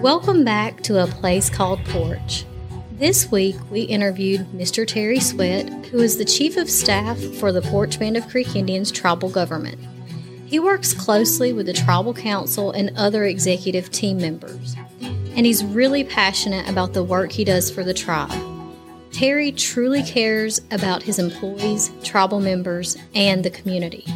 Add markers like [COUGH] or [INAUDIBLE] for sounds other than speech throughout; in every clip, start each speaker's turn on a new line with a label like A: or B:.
A: Welcome back to a place called Poarch. This week we interviewed Mr. Terry Sweat, who is the Chief of Staff for the Poarch Band of Creek Indians tribal government. He works closely with the tribal council and other executive team members, and he's really passionate about the work he does for the tribe. Terry truly cares about his employees, tribal members, and the community.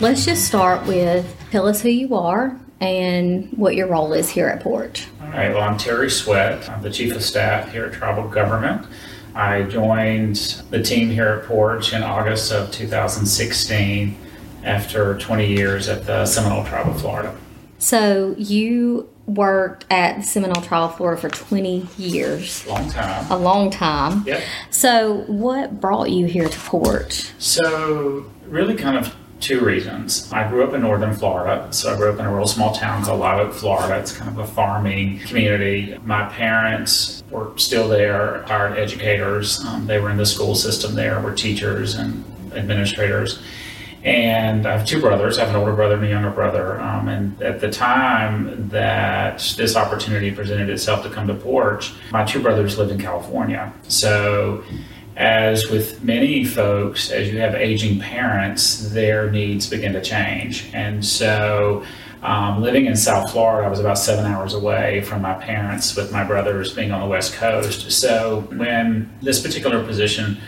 A: Let's just start with tell us who you are and what your role is here at Poarch.
B: All right, well, I'm Terry Sweat. I'm the Chief of Staff here at Tribal Government. I joined the team here at Poarch in August of 2016 after 20 years at the Seminole Tribe of Florida.
A: So you worked at the Seminole Tribe of Florida for 20 years.
B: Long time.
A: A long time.
B: Yep.
A: So what brought you here to Poarch?
B: So, really, kind of two reasons. I grew up in northern Florida, so I grew up in a real small town called Live Oak, Florida. It's kind of a farming community. My parents were still there, hired educators. Um, they were in the school system there, were teachers and administrators. And I have two brothers. I have an older brother and a younger brother. Um, and at the time that this opportunity presented itself to come to Poarch, my two brothers lived in California. So as with many folks, as you have aging parents, their needs begin to change. And so, um, living in South Florida, I was about seven hours away from my parents, with my brothers being on the West Coast. So, when this particular position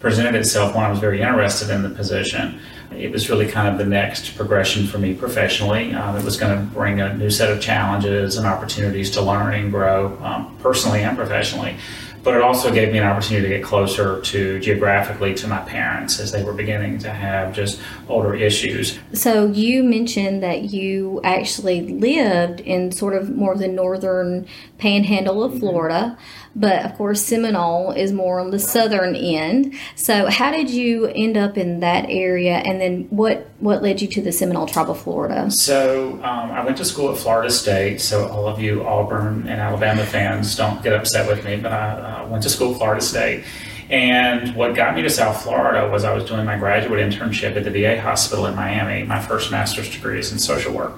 B: presented itself, when I was very interested in the position, it was really kind of the next progression for me professionally. Um, it was going to bring a new set of challenges and opportunities to learn and grow um, personally and professionally but it also gave me an opportunity to get closer to geographically to my parents as they were beginning to have just older issues.
A: So you mentioned that you actually lived in sort of more of the northern panhandle of Florida, but of course Seminole is more on the southern end. So how did you end up in that area, and then what what led you to the Seminole Tribe of Florida?
B: So um, I went to school at Florida State. So all of you Auburn and Alabama fans don't get upset with me, but I uh, went to school Florida State. And what got me to South Florida was I was doing my graduate internship at the VA hospital in Miami. My first master's degree is in social work.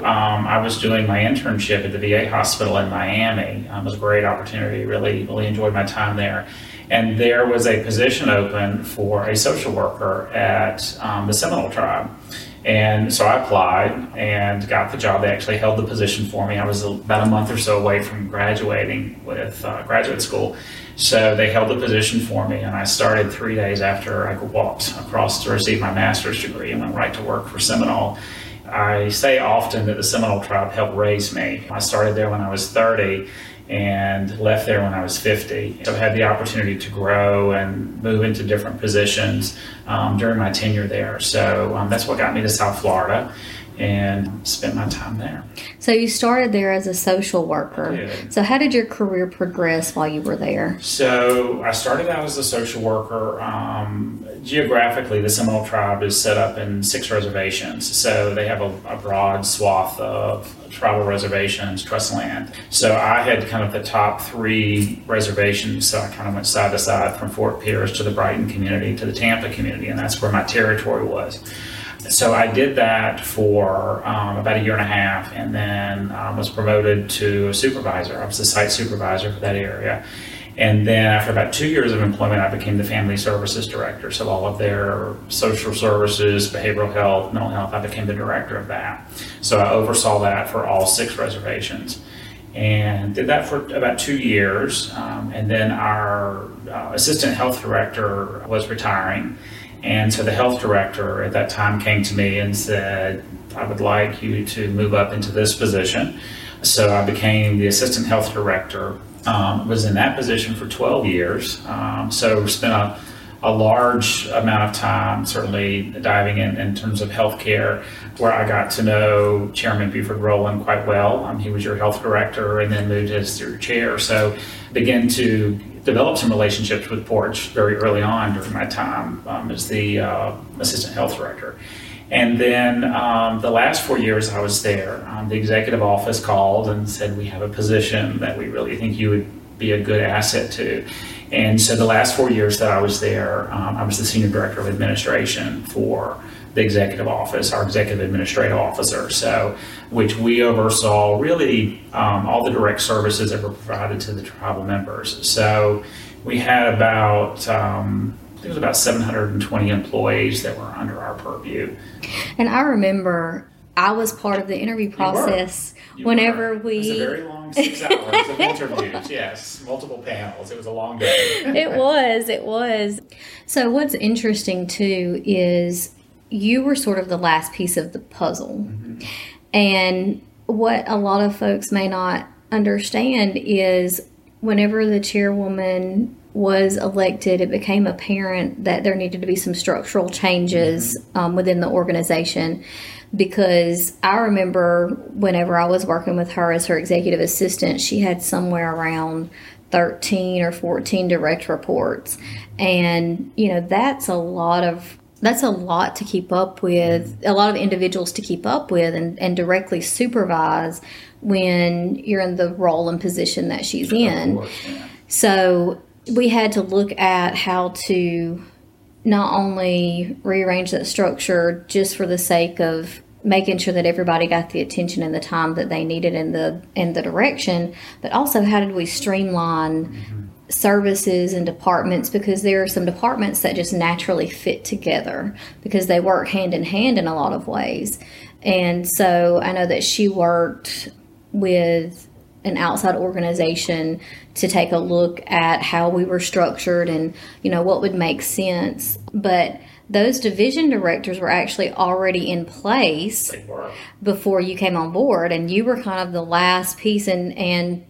B: Um, I was doing my internship at the VA hospital in Miami. Um, it was a great opportunity. Really, really enjoyed my time there. And there was a position open for a social worker at um, the Seminole Tribe. And so I applied and got the job. They actually held the position for me. I was about a month or so away from graduating with uh, graduate school. So they held the position for me, and I started three days after I walked across to receive my master's degree and went right to work for Seminole. I say often that the Seminole tribe helped raise me. I started there when I was 30 and left there when I was 50. So I had the opportunity to grow and move into different positions um, during my tenure there. So um, that's what got me to South Florida and spent my time there.
A: So you started there as a social worker. So how did your career progress while you were there?
B: So I started out as a social worker. Um, geographically, the Seminole Tribe is set up in six reservations. So they have a, a broad swath of tribal reservations, trust land. So I had kind of the top three reservations. So I kind of went side to side from Fort Pierce to the Brighton community to the Tampa community, and that's where my territory was. So I did that for um, about a year and a half, and then um, was promoted to a supervisor. I was the site supervisor for that area. And then after about two years of employment, I became the family services director. So all of their social services, behavioral health, mental health, I became the director of that. So I oversaw that for all six reservations and did that for about two years. Um, and then our uh, assistant health director was retiring. And so the health director at that time came to me and said, I would like you to move up into this position. So I became the assistant health director. Um, was in that position for 12 years. Um, so spent a, a large amount of time, certainly diving in in terms of healthcare, where I got to know Chairman Buford Rolin quite well. Um, he was your health director and then moved as your chair. So began to developed some relationships with Poarch very early on during my time um, as the uh, assistant health director. And then um, the last four years I was there, um, the executive office called and said, We have a position that we really think you would be a good asset to. And so the last four years that I was there, um, I was the senior director of administration for the executive office, our executive administrative officer. So, which we oversaw really um, all the direct services that were provided to the tribal members. So, we had about um, there was about 720 employees that were under our purview.
A: And I remember I was part of the interview process
B: You
A: whenever
B: were.
A: we.
B: It was a very long six [LAUGHS] hours of interviews. Yes, multiple panels. It was a long day.
A: it was, it was. So, what's interesting too is you were sort of the last piece of the puzzle.
B: Mm-hmm.
A: And what a lot of folks may not understand is whenever the chairwoman was elected, it became apparent that there needed to be some structural changes um, within the organization. Because I remember whenever I was working with her as her executive assistant, she had somewhere around 13 or 14 direct reports. And, you know, that's a lot of that's a lot to keep up with, a lot of individuals to keep up with and, and directly supervise when you're in the role and position that she's in.
B: Course, yeah.
A: So we had to look at how to not only rearrange that structure just for the sake of making sure that everybody got the attention and the time that they needed in the in the direction, but also how did we streamline mm-hmm. Services and departments because there are some departments that just naturally fit together because they work hand in hand in a lot of ways. And so I know that she worked with an outside organization to take a look at how we were structured and you know what would make sense but those division directors were actually already in place before you came on board and you were kind of the last piece and and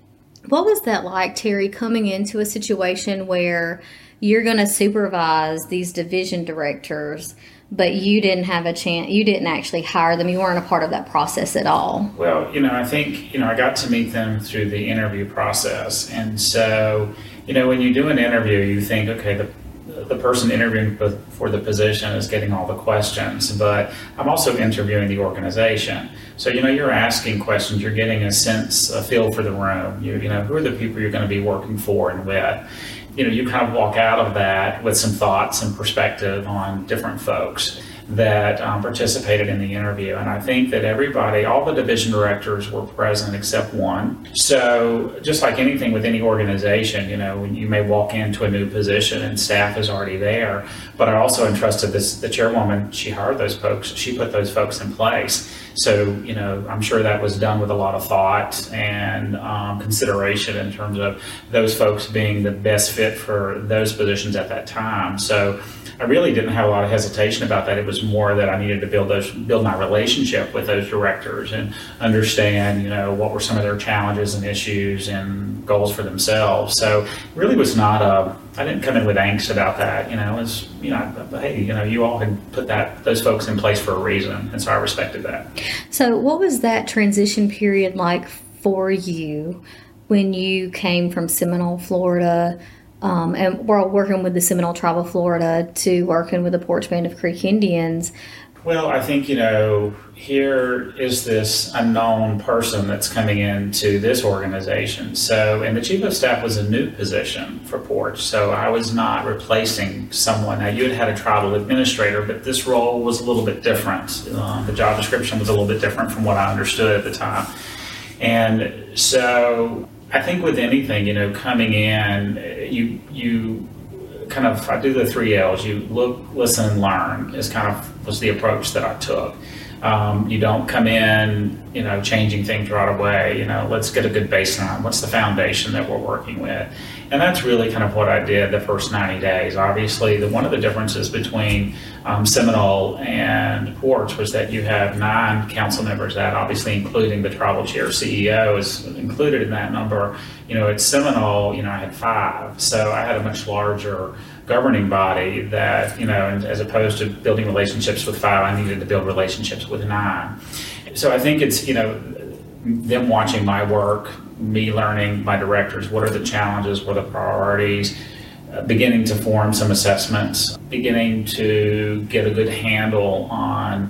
A: what was that like terry coming into a situation where you're going to supervise these division directors but you didn't have a chance you didn't actually hire them you weren't a part of that process at all
B: Well, you know, I think, you know, I got to meet them through the interview process. And so, you know, when you do an interview, you think, okay, the, the person interviewing for- for the position is getting all the questions, but I'm also interviewing the organization. So, you know, you're asking questions, you're getting a sense, a feel for the room. You, you know, who are the people you're going to be working for and with? You know, you kind of walk out of that with some thoughts and perspective on different folks that um, participated in the interview. And I think that everybody, all the division directors were present except one. So, just like anything with any organization, you know, you may walk into a new position and staff is already there. But I also entrusted this, the chairwoman, she hired those folks, she put those folks in place. So, you know, I'm sure that was done with a lot of thought and um, consideration in terms of those folks being the best fit for those positions at that time. So, I really didn't have a lot of hesitation about that. It was more that I needed to build those, build my relationship with those directors and understand, you know, what were some of their challenges and issues and goals for themselves. So, really was not a. I didn't come in with angst about that. You know, it was you know, hey, you know, you all had put that those folks in place for a reason, and so I respected that.
A: So, what was that transition period like for you when you came from Seminole, Florida, um, and we're working with the Seminole Tribe of Florida to working with the Poarch Band of Creek Indians?
B: Well, I think, you know, here is this unknown person that's coming into this organization. So, and the chief of staff was a new position for Poarch. So I was not replacing someone. Now, you had had a tribal administrator, but this role was a little bit different. Uh, the job description was a little bit different from what I understood at the time. And so I think with anything, you know, coming in, you, you, kind of I do the three L's. You look, listen, and learn is kind of was the approach that I took. Um, you don't come in, you know, changing things right away. You know, let's get a good baseline. What's the foundation that we're working with? And that's really kind of what I did the first 90 days. Obviously, the one of the differences between um, Seminole and Poarch was that you have nine council members. That obviously, including the tribal chair CEO, is included in that number. You know, at Seminole, you know, I had five, so I had a much larger governing body that you know, as opposed to building relationships with five, I needed to build relationships with nine. So I think it's you know them watching my work, me learning my directors, what are the challenges, what are the priorities, uh, beginning to form some assessments, beginning to get a good handle on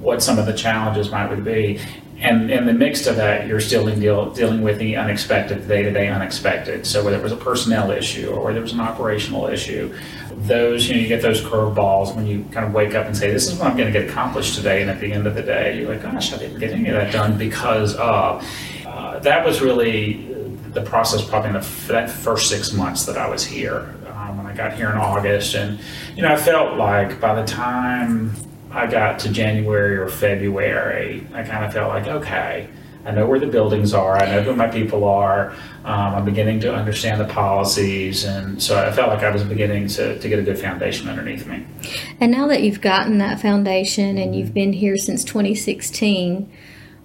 B: what some of the challenges might be. and in the mix of that, you're still deal, dealing with the unexpected, day to day unexpected. So whether it was a personnel issue or there was an operational issue, those you know you get those curveballs when you kind of wake up and say, "This is what I'm going to get accomplished today," and at the end of the day, you're like, "Gosh, I didn't get any of that done because of." Uh, that was really the process, probably in the, that first six months that I was here. Um, when I got here in August, and you know, I felt like by the time I got to January or February, I kind of felt like, okay, I know where the buildings are, I know who my people are, um, I'm beginning to understand the policies, and so I felt like I was beginning to, to get a good foundation underneath me.
A: And now that you've gotten that foundation and you've been here since 2016,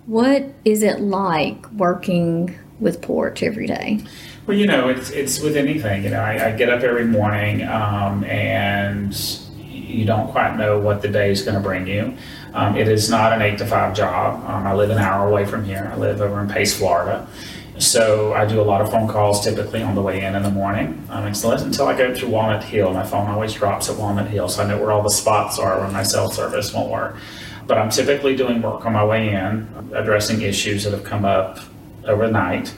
A: what is it like working with Poarch every day?
B: Well, you know, it's it's with anything. You know, I, I get up every morning um, and you don't quite know what the day is going to bring you. Um, it is not an eight to five job. Um, I live an hour away from here. I live over in Pace, Florida. So I do a lot of phone calls typically on the way in in the morning. Um, until I go through Walnut Hill. My phone always drops at Walnut Hill, so I know where all the spots are when my cell service won't work. But I'm typically doing work on my way in, addressing issues that have come up overnight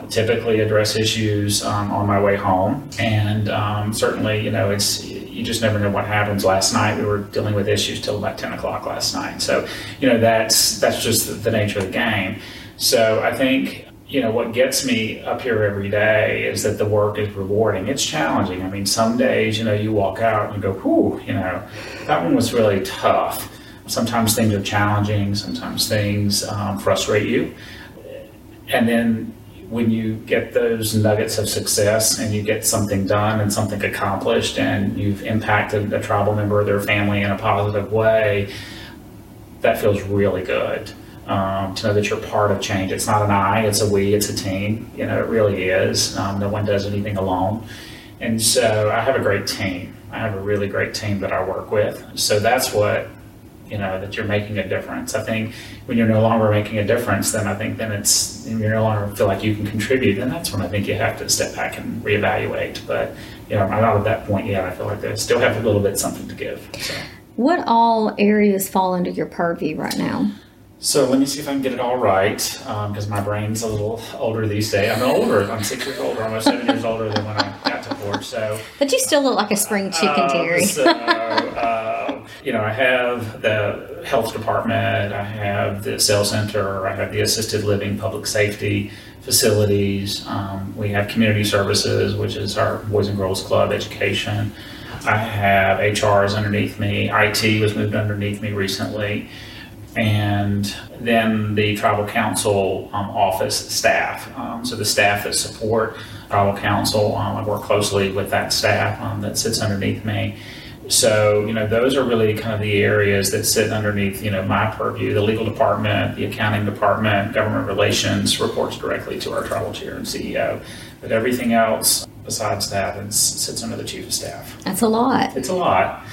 B: I typically address issues um, on my way home. And um, certainly, you know, it's you just never know what happens. Last night we were dealing with issues till about ten o'clock last night. So, you know, that's that's just the, the nature of the game. So I think you know what gets me up here every day is that the work is rewarding. It's challenging. I mean, some days you know you walk out and go, "Whew," you know, that one was really tough. Sometimes things are challenging. Sometimes things um, frustrate you, and then when you get those nuggets of success and you get something done and something accomplished and you've impacted a tribal member or their family in a positive way, that feels really good. Um, to know that you're part of change. It's not an I, it's a we, it's a team. You know, it really is. Um, no one does anything alone. And so I have a great team. I have a really great team that I work with. So that's what you know that you're making a difference. I think when you're no longer making a difference, then I think then it's you're no longer feel like you can contribute. Then that's when I think you have to step back and reevaluate. But you know, I'm not at that point yet. I feel like I still have a little bit something to give. So.
A: What all areas fall under your purview right now?
B: So let me see if I can get it all right, because um, my brain's a little older these days. I'm older. I'm six years older, almost seven years older than when I got to Poarch. So,
A: but you still look like a spring chicken, uh, Terry.
B: so, uh, you know, I have the health department, I have the cell center, I have the assisted living, public safety facilities. Um, we have community services, which is our Boys and Girls Club education. I have HRs underneath me. IT was moved underneath me recently. And then the tribal council um, office staff. Um, so the staff that support tribal council, um, I work closely with that staff um, that sits underneath me. So, you know, those are really kind of the areas that sit underneath, you know, my purview. The legal department, the accounting department, government relations reports directly to our tribal chair and CEO. But everything else besides that is, sits under the chief of staff.
A: That's a lot.
B: It's a lot.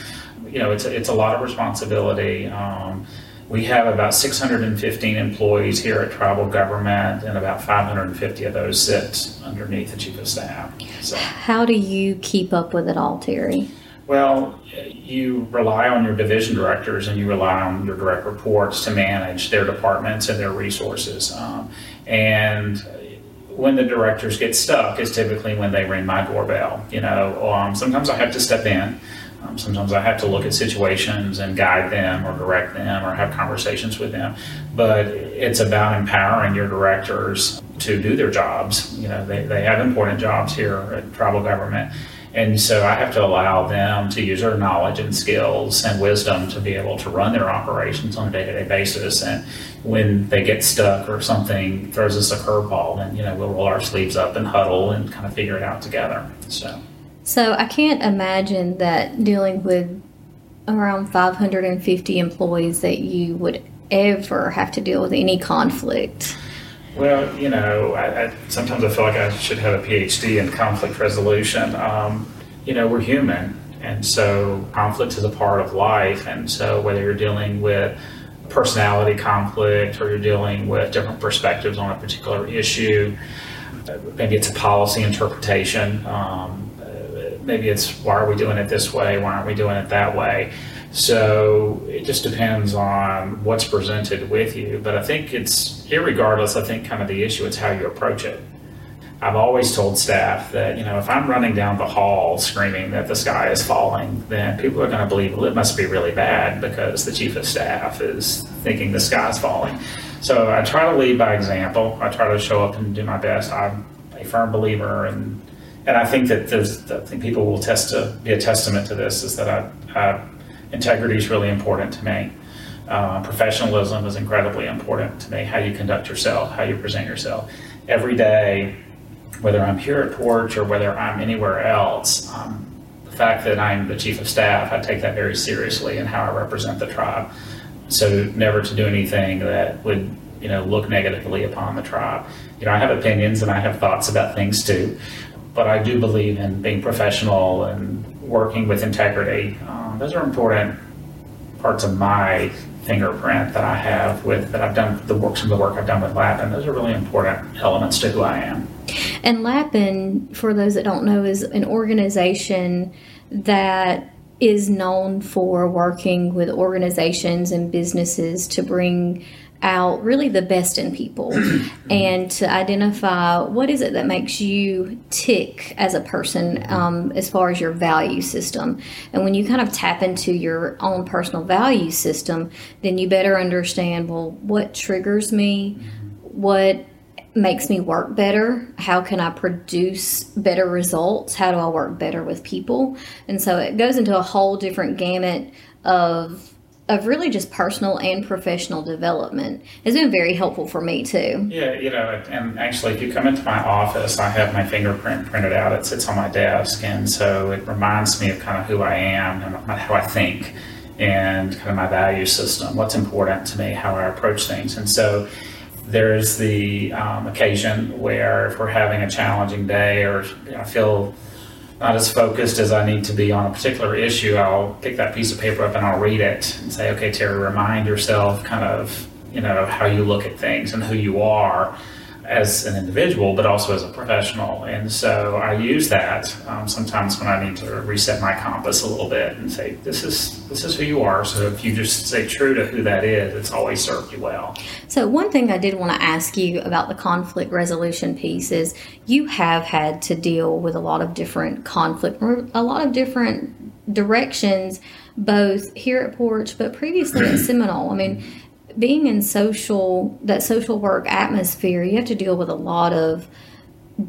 B: You know, it's a, it's a lot of responsibility. Um, we have about 615 employees here at tribal government, and about 550 of those sit underneath the chief of staff.
A: So, how do you keep up with it all, Terry?
B: Well, you rely on your division directors and you rely on your direct reports to manage their departments and their resources. Um, and when the directors get stuck is typically when they ring my doorbell. You know, um, sometimes I have to step in. Um, sometimes I have to look at situations and guide them or direct them or have conversations with them. But it's about empowering your directors to do their jobs. You know, they, they have important jobs here at tribal government and so I have to allow them to use their knowledge and skills and wisdom to be able to run their operations on a day to day basis. And when they get stuck or something throws us a curveball, then, you know, we'll roll our sleeves up and huddle and kind of figure it out together. So,
A: so I can't imagine that dealing with around 550 employees that you would ever have to deal with any conflict.
B: Well, you know, I, I, sometimes I feel like I should have a PhD in conflict resolution. Um, you know, we're human, and so conflict is a part of life. And so, whether you're dealing with personality conflict or you're dealing with different perspectives on a particular issue, maybe it's a policy interpretation. Um, maybe it's why are we doing it this way? Why aren't we doing it that way? So it just depends on what's presented with you. But I think it's, irregardless, I think kind of the issue is how you approach it. I've always told staff that, you know, if I'm running down the hall screaming that the sky is falling, then people are going to believe, well, it must be really bad because the chief of staff is thinking the sky's falling. So I try to lead by example. I try to show up and do my best. I'm a firm believer, and and I think that there's, I think people will test to be a testament to this is that I, I integrity is really important to me. Uh, professionalism is incredibly important to me. How you conduct yourself, how you present yourself. Every day, whether I'm here at Poarch or whether I'm anywhere else, um, the fact that I'm the chief of staff, I take that very seriously in how I represent the tribe. So never to do anything that would, you know, look negatively upon the tribe. You know, I have opinions and I have thoughts about things too, but I do believe in being professional and working with integrity. Um, those are important parts of my fingerprint that I have with that I've done the work some of the work I've done with Lappin. Those are really important elements to who I am.
A: And Lappin, for those that don't know, is an organization that is known for working with organizations and businesses to bring out really the best in people. [CLEARS THROAT] And to identify what is it that makes you tick as a person um, as far as your value system. And when you kind of tap into your own personal value system then you better understand well what triggers me? What makes me work better? How can i produce better results? How do i work better with people? And so it goes into a whole different gamut of of really just personal and professional development has been very helpful for me too.
B: Yeah, you know, and actually, if you come into my office, I have my fingerprint printed out. It sits on my desk, and so it reminds me of kind of who I am and how I think, and kind of my value system, what's important to me, how I approach things, and so. There's the um, occasion where if we're having a challenging day or you know, I feel not as focused as I need to be on a particular issue, I'll pick that piece of paper up and I'll read it and say, okay, Terry, remind yourself kind of, you know, how you look at things and who you are as an individual, but also as a professional. And so I use that um, sometimes when I need to reset my compass a little bit and say, this is this is who you are. So if you just stay true to who that is, it's always served you well.
A: So one thing I did want to ask you about the conflict resolution piece is you have had to deal with a lot of different conflict, a lot of different directions, both here at Poarch, but previously at [CLEARS THROAT] Seminole. I mean being in social that social work atmosphere, you have to deal with a lot of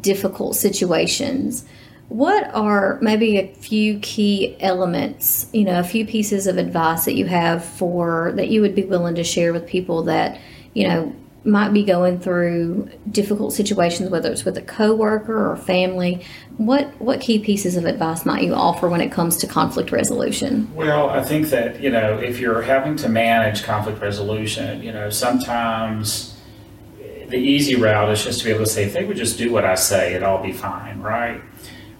A: difficult situations. What are maybe a few key elements, you know, a few pieces of advice that you have for that you would be willing to share with people that, you know, might be going through difficult situations, whether it's with a coworker or family, what what key pieces of advice might you offer when it comes to conflict resolution?
B: Well, I think that you know if you're having to manage conflict resolution, you know sometimes the easy route is just to be able to say if they would just do what I say, it'd all be fine, right?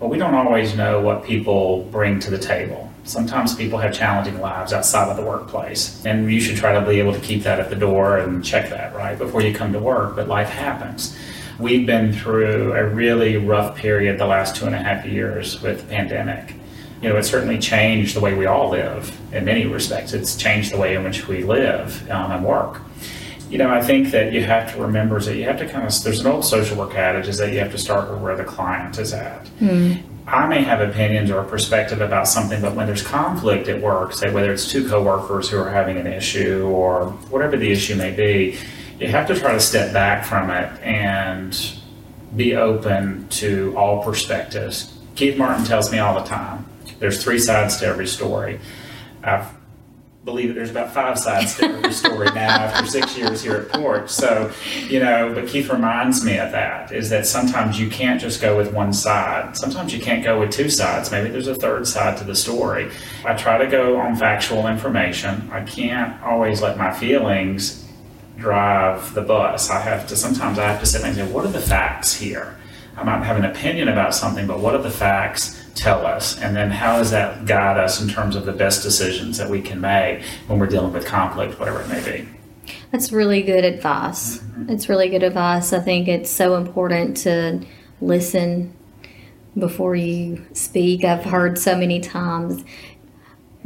B: But we don't always know what people bring to the table. Sometimes people have challenging lives outside of the workplace, and you should try to be able to keep that at the door and check that right before you come to work. But life happens. We've been through a really rough period the last two and a half years with the pandemic. You know, it certainly changed the way we all live in many respects. It's changed the way in which we live um, and work you know, I think that you have to remember is that you have to kind of, there's an old social work adage is that you have to start where the client is at. Mm. I may have opinions or a perspective about something, but when there's conflict at work, say whether it's two coworkers who are having an issue or whatever the issue may be, you have to try to step back from it and be open to all perspectives. Keith Martin tells me all the time there's three sides to every story. I've believe that there's about five sides to every story now after six years here at Poarch. So, you know, but Keith reminds me of that is that sometimes you can't just go with one side. Sometimes you can't go with two sides. Maybe there's a third side to the story. I try to go on factual information. I can't always let my feelings drive the bus. I have to sometimes I have to sit and say, what are the facts here? I might have an opinion about something, but what are the facts? Tell us? And then how does that guide us in terms of the best decisions that we can make when we're dealing with conflict, whatever it may be?
A: That's really good advice. Mm-hmm. It's really good advice. I think it's so important to listen, before you speak. I've heard so many times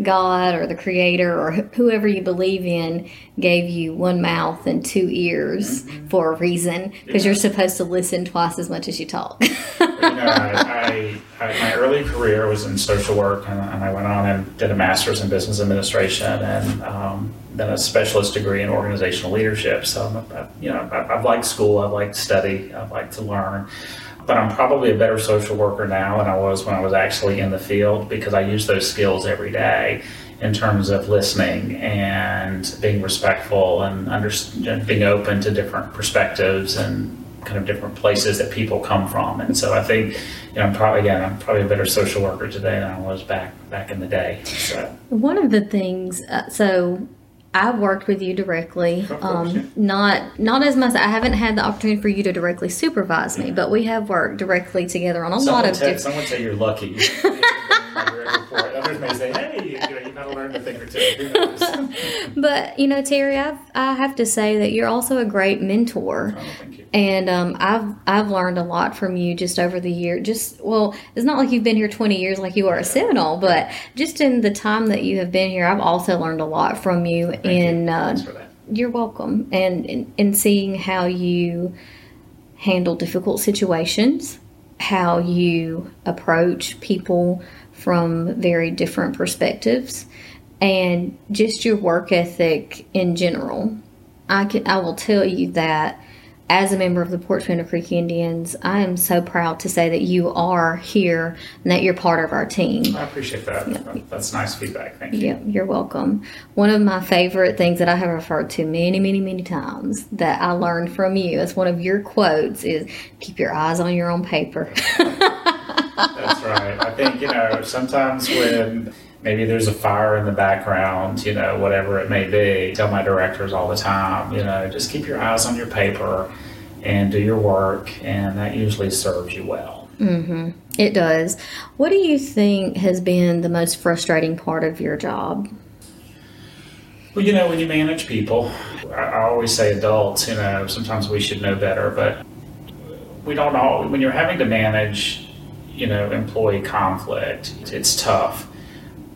A: God or the Creator or whoever you believe in gave you one mouth and two ears mm-hmm. for a reason because yeah. you're supposed to listen twice as much as you talk. [LAUGHS] you
B: know, I, I, I, my early career was in social work, and, and, I went on and did a master's in business administration and um, then a specialist degree in organizational leadership. So, I, you know, I, I've liked school, I've liked study, I've liked to learn but I'm probably a better social worker now than I was when I was actually in the field because I use those skills every day in terms of listening and being respectful and being open to different perspectives and kind of different places that people come from. And so I think, you know, I'm probably again, I'm probably a better social worker today than I was back back in the day. So
A: one of the things, uh, so I've worked with you directly. Course, um, yeah. Not not as much. I haven't had the opportunity for you to directly supervise me, but we have worked directly together on a someone
B: lot of. different... Someone say you're lucky. [LAUGHS] Others may say, "Hey, you, know, you learn a thing or two. [LAUGHS]
A: but you know, Terry, I've, I have to say that you're also a great mentor. Oh, and um, I've I've learned a lot from you just over the year. Just well, it's not like you've been here 20 years like you are a Seminole, but just in the time that you have been here, I've also learned a lot from you. Thank in you. Uh, you're welcome, and in, in seeing how you handle difficult situations, how you approach people from very different perspectives, and just your work ethic in general. I can I will tell you that as a member of the Poarch of Creek Indians, I am so proud to say that you are here and that you're part of our team.
B: I appreciate that. Yeah. That's nice feedback. Thank you.
A: Yeah, you're welcome. One of my favorite things that I have referred to many, many, many times that I learned from you as one of your quotes is keep your eyes on your own paper. [LAUGHS]
B: That's right. I think, you know, sometimes when maybe there's a fire in the background, you know, whatever it may be. I tell my directors all the time, you know, just keep your eyes on your paper and do your work, and that usually serves you well.
A: Mm-hmm. It does. What do you think has been the most frustrating part of your job?
B: Well, you know, when you manage people, I always say adults, you know, sometimes we should know better, but we don't all, when you're having to manage, you know, employee conflict, it's tough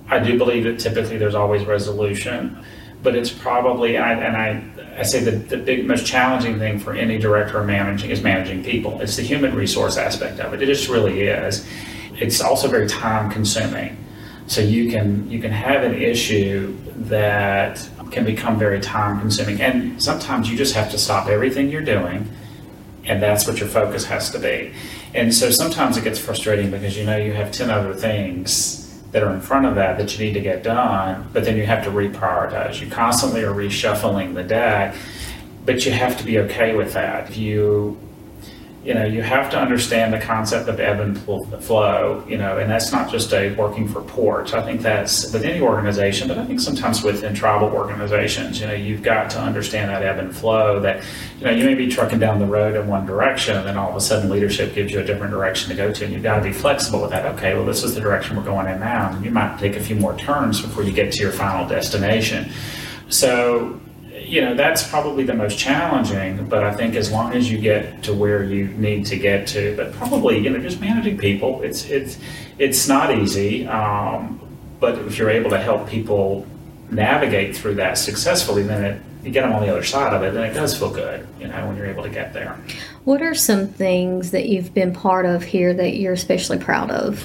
B: I do believe that typically there's always resolution, but it's probably, I, and I, I say the, the big, most challenging thing for any director managing is managing people. It's the human resource aspect of it. It just really is. It's also very time consuming. So you can you can have an issue that can become very time consuming, and sometimes you just have to stop everything you're doing, and that's what your focus has to be. And so sometimes it gets frustrating because you know you have ten other things that are in front of that that you need to get done, but then you have to reprioritize. You constantly are reshuffling the deck, but you have to be okay with that. You you know, you have to understand the concept of ebb and flow, you know, and that's not just a working for Poarch. I think that's with any organization, but I think sometimes within tribal organizations, you know, you've got to understand that ebb and flow that, you know, you may be trucking down the road in one direction and then all of a sudden leadership gives you a different direction to go to and you've got to be flexible with that. Okay, well, this is the direction we're going in now. And you might take a few more turns before you get to your final destination. So you know that's probably the most challenging but i think as long as you get to where you need to get to but probably you know just managing people it's it's it's not easy um, but if you're able to help people navigate through that successfully then it you get them on the other side of it then it does feel good you know when you're able to get there.
A: What are some things that you've been part of here that you're especially proud of?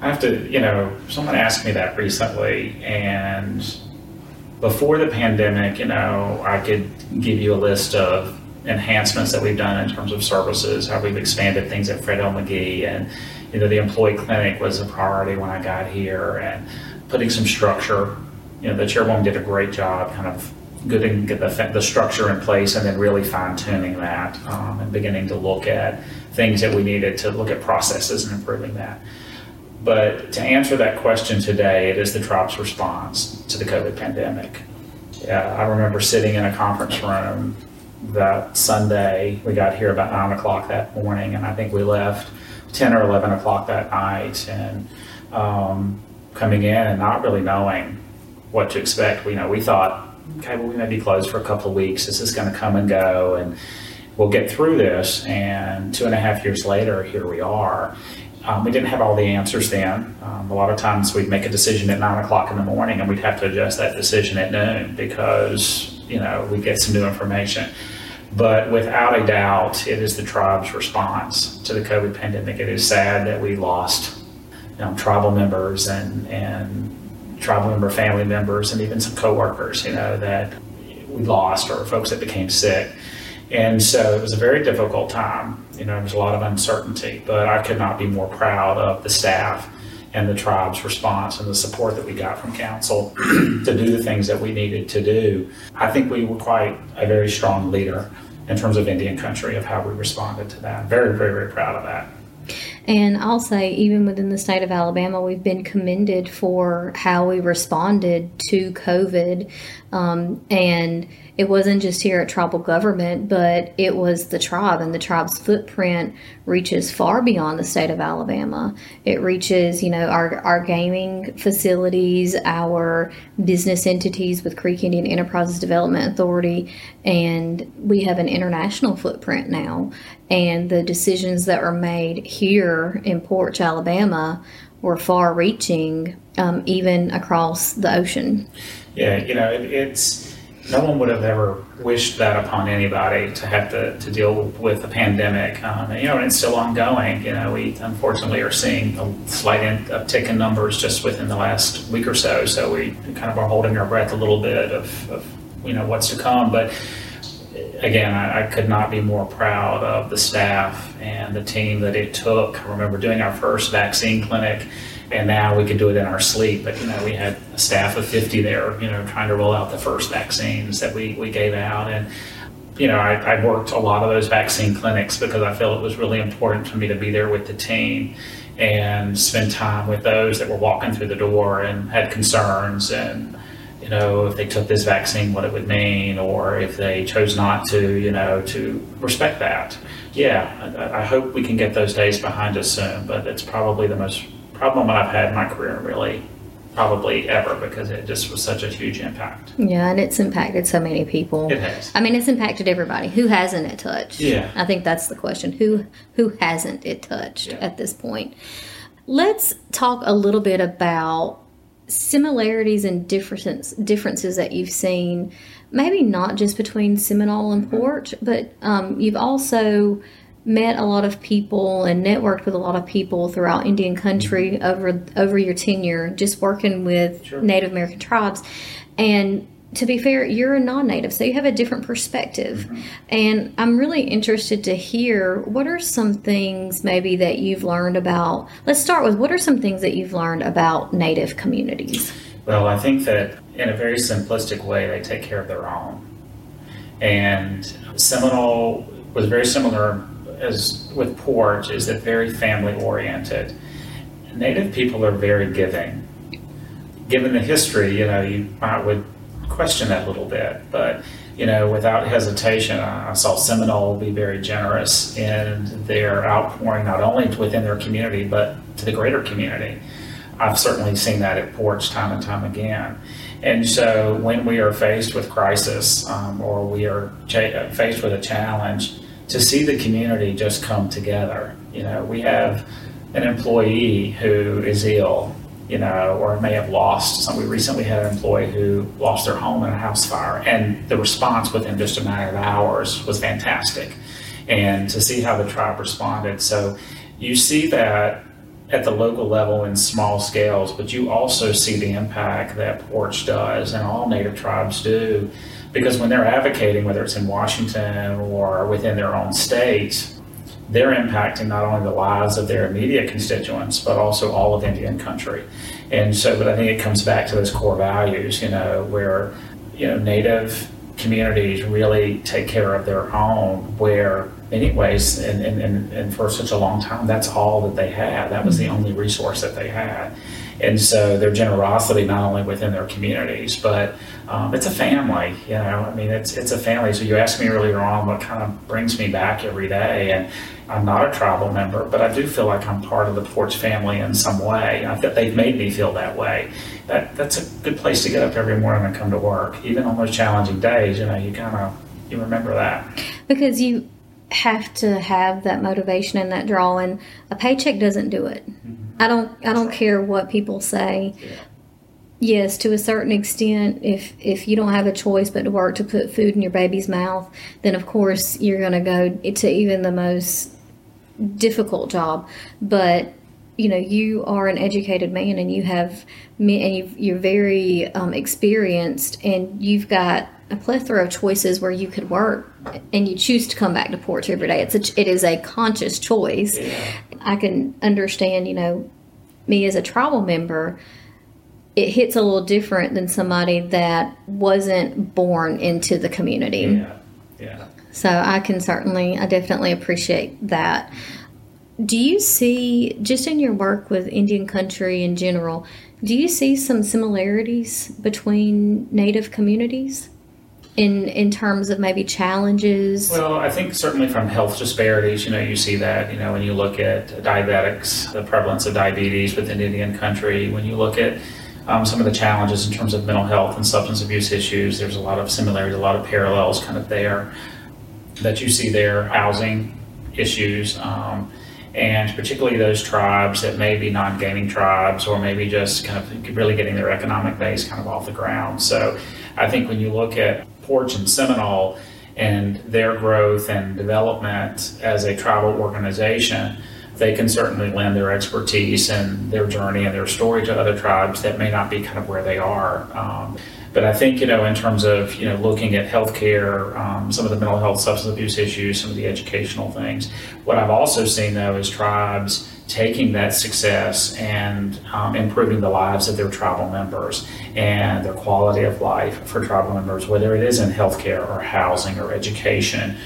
B: I have to you know someone asked me that recently and before the pandemic, you know, I could give you a list of enhancements that we've done in terms of services, how we've expanded things at Fred L. McGhee, and you know, the employee clinic was a priority when I got here, and putting some structure. You know, the chairwoman did a great job, kind of getting get the, the structure in place, and then really fine tuning that, um, and beginning to look at things that we needed to look at processes and improving that. But to answer that question today, it is the tribe's response to the COVID pandemic. Yeah, I remember sitting in a conference room that Sunday. We got here about nine o'clock that morning, and I think we left ten or eleven o'clock that night. And um, coming in and not really knowing what to expect. You know we thought, okay, well we may be closed for a couple of weeks. This is going to come and go, and we'll get through this. And two and a half years later, here we are Um, we didn't have all the answers then. Um, a lot of times we'd make a decision at nine o'clock in the morning and we'd have to adjust that decision at noon because, you know, we get some new information. But without a doubt, it is the tribe's response to the COVID pandemic. It is sad that we lost you know, tribal members and, and tribal member family members and even some coworkers, you know, that we lost or folks that became sick. And so it was a very difficult time. You know, there was a lot of uncertainty, but I could not be more proud of the staff and the tribe's response and the support that we got from council [CLEARS THROAT] to do the things that we needed to do. I think we were quite a very strong leader in terms of Indian country of how we responded to that. Very, very, very proud of that.
A: And I'll say, even within the state of Alabama, we've been commended for how we responded to COVID. Um, and it wasn't just here at tribal government, but it was the tribe, and the tribe's footprint reaches far beyond the state of Alabama. It reaches, you know, our, our gaming facilities, our business entities with Creek Indian Enterprises Development Authority, and we have an international footprint now. And the decisions that were made here in Poarch, Alabama, were far reaching, um, even across the ocean.
B: Yeah, you know, it, it's no one would have ever wished that upon anybody to have to, to deal with a pandemic. Um, and, you know, and it's still ongoing. You know, we unfortunately are seeing a slight uptick in numbers just within the last week or so. So we kind of are holding our breath a little bit of, of you know, what's to come. But again, I, I, could not be more proud of the staff and the team that it took. I remember doing our first vaccine clinic and now we can do it in our sleep. But you know, we had a staff of 50 there, you know, trying to roll out the first vaccines that we, we gave out. And you know, I, I worked a lot of those vaccine clinics because I felt it was really important for me to be there with the team and spend time with those that were walking through the door and had concerns and you know if they took this vaccine what it would mean or if they chose not to you know to respect that yeah I, I hope we can get those days behind us soon but it's probably the most problem I've had in my career, really, probably ever, because it just was such a huge impact.
A: Yeah, and it's impacted so many people.
B: It has.
A: I mean, it's impacted everybody. Who hasn't it touched?
B: Yeah.
A: I think that's the question. Who who hasn't it touched yeah. at this point? Let's talk a little bit about similarities and difference, differences that you've seen, maybe not just between Seminole and mm-hmm. But um, you've also met a lot of people and networked with a lot of people throughout Indian country mm-hmm. over over your tenure, just working with sure. Native American tribes. And to be fair, you're a non-native, so you have a different perspective. Mm-hmm. And I'm really interested to hear what are some things maybe that you've learned about. Let's start with what are some things that you've learned about native communities.
B: Well, I think that in a very simplistic way, they take care of their own. And Seminole was very similar as with Poarch is that very family oriented. Native people are very giving. Given the history, you know, you might would question that a little bit, but you know, without hesitation, I saw Seminole be very generous in their outpouring, not only within their community, but to the greater community. I've certainly seen that at Poarch time and time again. And so when we are faced with crisis um, or we are cha- faced with a challenge, to see the community just come together. You know, we have an employee who is ill, you know, or may have lost. So we recently had an employee who lost their home in a house fire, and the response within just a matter of hours was fantastic. And to see how the tribe responded. So you see that at the local level in small scales, but you also see the impact that Poarch does and all Native tribes do because when they're advocating, whether it's in Washington or within their own state, they're impacting not only the lives of their immediate constituents, but also all of Indian country. And so, but I think it comes back to those core values, you know, where, you know, Native communities really take care of their own, where many ways, and, and, and, and for such a long time, that's all that they had. That was the mm-hmm. only resource that they had. And so their generosity, not only within their communities, but um, it's a family, you know. I mean, it's it's a family. So you asked me earlier on what kind of brings me back every day, and I'm not a tribal member, but I do feel like I'm part of the Poarch family in some way. I think they've made me feel that way. That that's a good place to get up every morning and come to work, even on those challenging days. You know, you kind of you remember that
A: because you have to have that motivation and that draw, and a paycheck doesn't do it. I don't. I don't care what people say. Yes, to a certain extent, if if you don't have a choice but to work to put food in your baby's mouth, then of course you're going to go to even the most difficult job. But you know, you are an educated man, and you have and you've, you're very um, experienced, and you've got a plethora of choices where you could work, and you choose to come back to Poarch every day. It's a, it is a conscious choice.
B: Yeah.
A: I can understand, you know, me as a tribal member, it hits a little different than somebody that wasn't born into the community.
B: Yeah. Yeah.
A: So I can certainly, I definitely appreciate that. Do you see, just in your work with Indian country in general, do you see some similarities between Native communities in in terms of maybe challenges?
B: Well, I think certainly from health disparities, you know, you see that, you know, when you look at diabetics, the prevalence of diabetes within Indian country, when you look at um, some of the challenges in terms of mental health and substance abuse issues, there's a lot of similarities, a lot of parallels kind of there that you see there, housing issues. Um, and particularly those tribes that may be non-gaming tribes or maybe just kind of really getting their economic base kind of off the ground. So I think when you look at Poarch and Seminole and their growth and development as a tribal organization, they can certainly lend their expertise and their journey and their story to other tribes that may not be kind of where they are. Um, but I think, you know, in terms of, you know, looking at healthcare, um, some of the mental health, substance abuse issues, some of the educational things, what I've also seen, though, is tribes taking that success and um, improving the lives of their tribal members and their quality of life for tribal members, whether it is in healthcare or housing or education.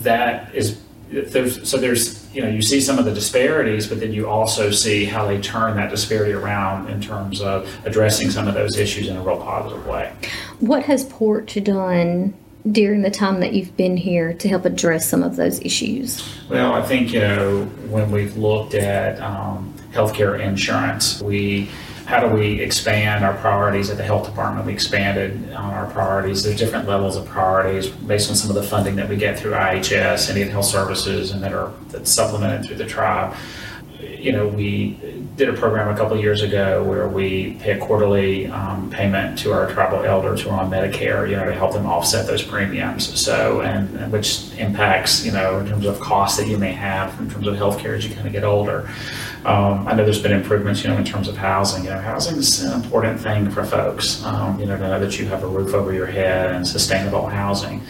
B: That is, there's, so there's, you know, you see some of the disparities, but then you also see how they turn that disparity around in terms of addressing some of those issues in a real positive way.
A: What has Poarch done during the time that you've been here to help address some of those issues?
B: Well, I think, you know, when we've looked at um, healthcare insurance, we how do we expand our priorities at the health department? We expanded on our priorities. There's different levels of priorities based on some of the funding that we get through IHS, Indian Health Services, and that are that's supplemented through the tribe. You know, we did a program a couple years ago where we pay a quarterly um, payment to our tribal elders who are on Medicare, you know, to help them offset those premiums. So, and, and which impacts, you know, in terms of costs that you may have in terms of healthcare as you kind of get older. Um, I know there's been improvements, you know, in terms of housing. You know, housing is an important thing for folks. Um, you know, to know that you have a roof over your head and sustainable housing.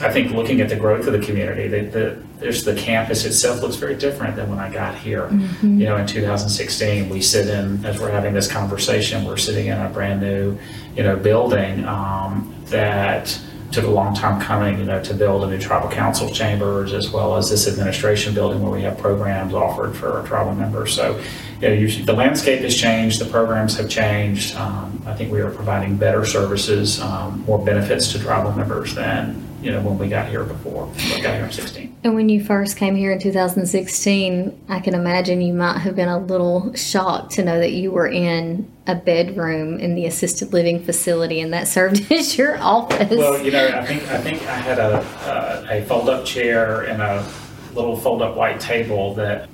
B: I think looking at the growth of the community, the, the, there's the campus itself looks very different than when I got here. You know, in 2016, we sit in as we're having this conversation. We're sitting in a brand new, you know, building um, that took a long time coming, you know, to build a new tribal council chambers as well as this administration building where we have programs offered for our tribal members. So, you know, you, the landscape has changed, the programs have changed. Um, I think we are providing better services, um, more benefits to tribal members than you know when we got here before. We got here in 16.
A: And when you first came here in 2016, I can imagine you might have been a little shocked to know that you were in a bedroom in the assisted living facility and that served [LAUGHS] as your office.
B: Well, you know, I think I think I had a a, a fold up chair and a little fold up white table that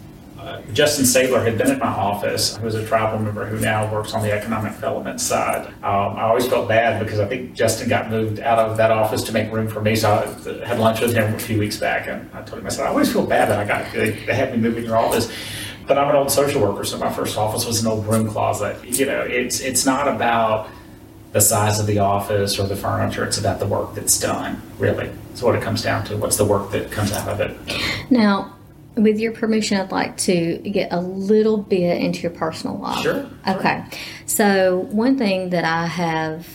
B: Justin Sabler had been at my office, who was a tribal member who now works on the economic development side. Um, I always felt bad because I think Justin got moved out of that office to make room for me. So I had lunch with him a few weeks back, and I told him, I said, I always feel bad that I got they had me moved in your office. But I'm an old social worker, so my first office was an old broom closet. You know, it's it's not about the size of the office or the furniture. It's about the work that's done, really. That's what it comes down to. What's the work that comes out of it?
A: Now, with your permission, I'd like to get a little bit into your personal life.
B: Sure.
A: Okay. So, one thing that I have,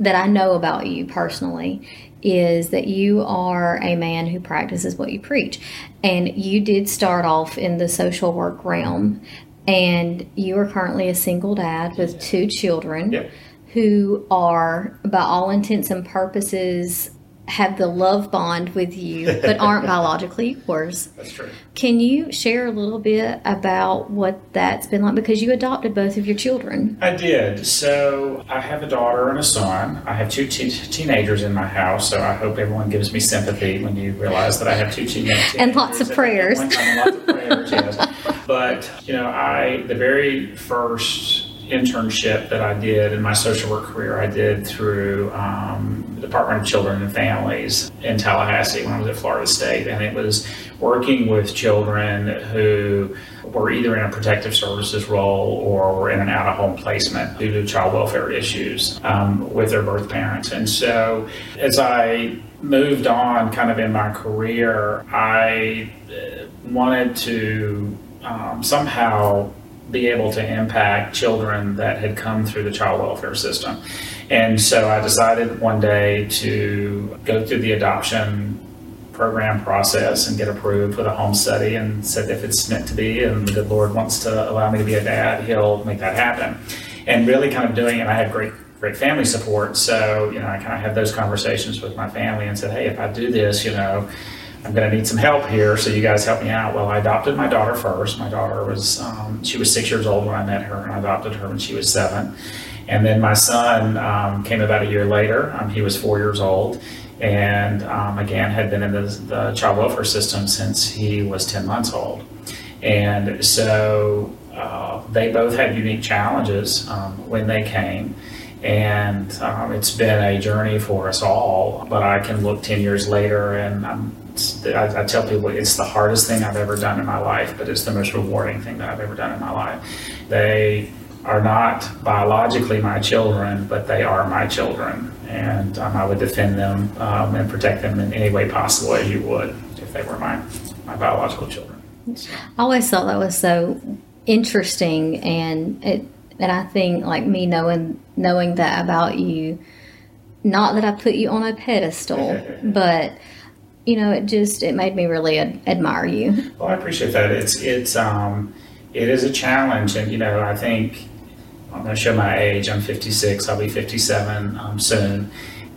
A: that I know about you personally, is that you are a man who practices what you preach. And you did start off in the social work realm, and you are currently a single dad with two children
B: Yep.
A: who are, by all intents and purposes, have the love bond with you, but [LAUGHS] aren't biologically yours.
B: That's true.
A: Can you share a little bit about what that's been like? Because you adopted both of your children.
B: I did. So I have a daughter and a son. I have two te- teenagers in my house, so I hope everyone gives me sympathy when you realize that I have two teenagers. [LAUGHS]
A: And lots of prayers. [LAUGHS]
B: Lots of prayers, yes. But, you know, I, the very first internship that I did in my social work career, I did through um, the Department of Children and Families in Tallahassee when I was at Florida State. And it was working with children who were either in a protective services role or were in an out of home placement due to child welfare issues um, with their birth parents. And so as I moved on kind of in my career, I uh, wanted to um, somehow be able to impact children that had come through the child welfare system. And so I decided one day to go through the adoption program process and get approved with a home study and said if it's meant to be and the good Lord wants to allow me to be a dad, he'll make that happen. And really kind of doing it, I had great great family support. So, you know, I kind of had those conversations with my family and said, hey, if I do this, you know, I'm going to need some help here, so you guys help me out. Well, I adopted my daughter first. My daughter was, um, she was six years old when I met her, and I adopted her when she was seven. And then my son um, came about a year later. Um, he was four years old, and um, again had been in the, the, child welfare system since he was 10 months old. And so uh, they both had unique challenges um, when they came. And um, it's been a journey for us all, but I can look 10 years later and I'm I, I, tell people it's the hardest thing I've ever done in my life, but it's the most rewarding thing that I've ever done in my life. They are not biologically my children, but they are my children, and um, I would defend them um, and protect them in any way possible as you would if they were my my biological children.
A: I always thought that was so interesting, and it and I think like me knowing knowing that about you, not that I put you on a pedestal, [LAUGHS] but you know, it just it made me really ad- admire you.
B: Well, I appreciate that. It's it's um it is a challenge, and you know, I think I'm going to show my age. I'm 56. I'll be 57 um, soon.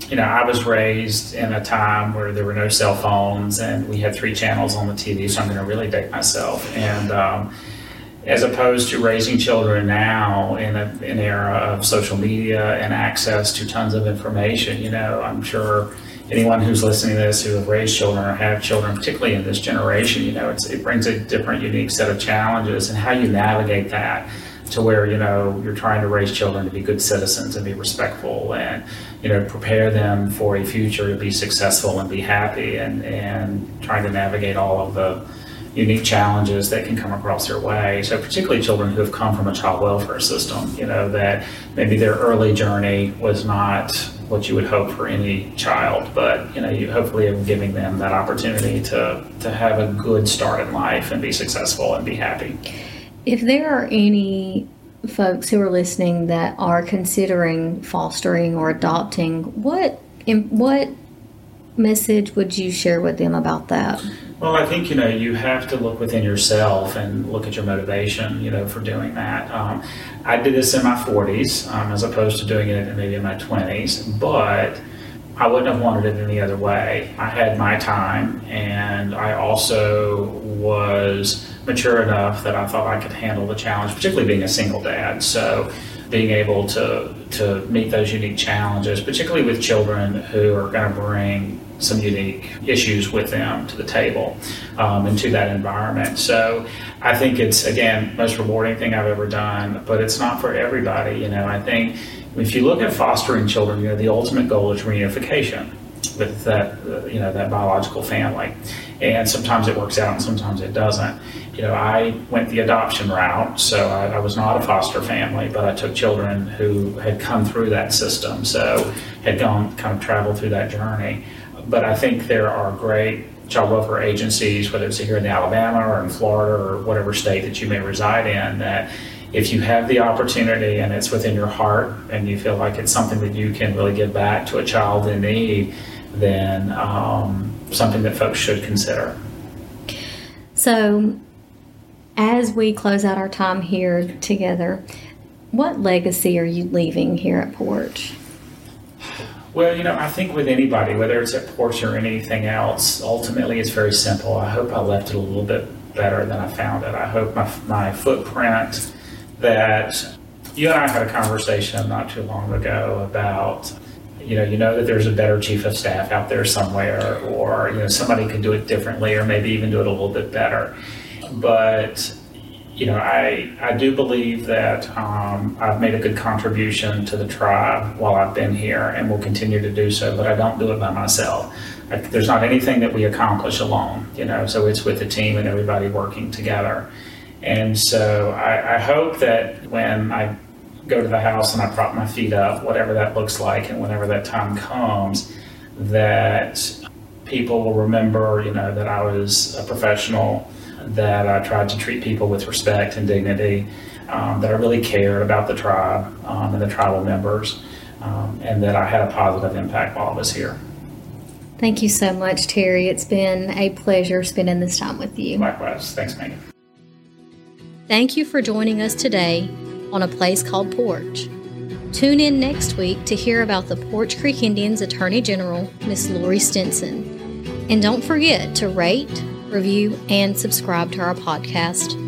B: You know, I was raised in a time where there were no cell phones, and we had three channels on the TV. So I'm going to really date myself, and um, as opposed to raising children now in a, an era of social media and access to tons of information. You know, I'm sure anyone who's listening to this who have raised children or have children, particularly in this generation, you know, it brings a different, unique set of challenges and how you navigate that to where, you know, you're trying to raise children to be good citizens and be respectful and, you know, prepare them for a future to be successful and be happy and, and trying to navigate all of the unique challenges that can come across their way. So particularly children who have come from a child welfare system, you know, that maybe their early journey was not what you would hope for any child, but you know, you hopefully are giving them that opportunity to to have a good start in life and be successful and be happy.
A: If there are any folks who are listening that are considering fostering or adopting, what what message would you share with them about that?
B: Well, I think you know you have to look within yourself and look at your motivation, you know, for doing that. Um, I did this in my 40s um, as opposed to doing it maybe in my 20s, but I wouldn't have wanted it any other way. I had my time, and I also was mature enough that I thought I could handle the challenge, particularly being a single dad. So being able to to meet those unique challenges, particularly with children who are going to bring some unique issues with them to the table um, and to that environment. So I think it's again most rewarding thing I've ever done, but it's not for everybody. You know, I think if you look at fostering children, you know, the ultimate goal is reunification with that you know that biological family, and sometimes it works out and sometimes it doesn't. You know, I went the adoption route, so I, I was not a foster family, but I took children who had come through that system, so had gone kind of traveled through that journey but I think there are great child welfare agencies, whether it's here in Alabama or in Florida or whatever state that you may reside in, that if you have the opportunity and it's within your heart and you feel like it's something that you can really give back to a child in need, then um, something that folks should consider.
A: So, as we close out our time here together, what legacy are you leaving here at Poarch?
B: Well, you know, I think with anybody, whether it's at Poarch or anything else, ultimately it's very simple. I hope I left it a little bit better than I found it. I hope my, my footprint that you and I had a conversation not too long ago about you know you know that there's a better chief of staff out there somewhere or you know somebody could do it differently or maybe even do it a little bit better but you know i i do believe that um, i've made a good contribution to the tribe while i've been here and will continue to do so but i don't do it by myself. I, there's not anything that we accomplish alone you know so it's with the team and everybody working together. And so I, I hope that when i go to the house and I prop my feet up, whatever that looks like, and whenever that time comes, that people will remember, you know, that I was a professional, that I tried to treat people with respect and dignity, um, that I really cared about the tribe um, and the tribal members, um, and that I had a positive impact while I was here.
A: Thank you so much, Terry. It's been a pleasure spending this time with you.
B: Likewise. Thanks, Megan.
A: Thank you for joining us today on a place called Poarch. Tune in next week to hear about the Poarch Creek Indians Attorney General, Miss Lori Stinson. And don't forget to rate, review, and subscribe to our podcast.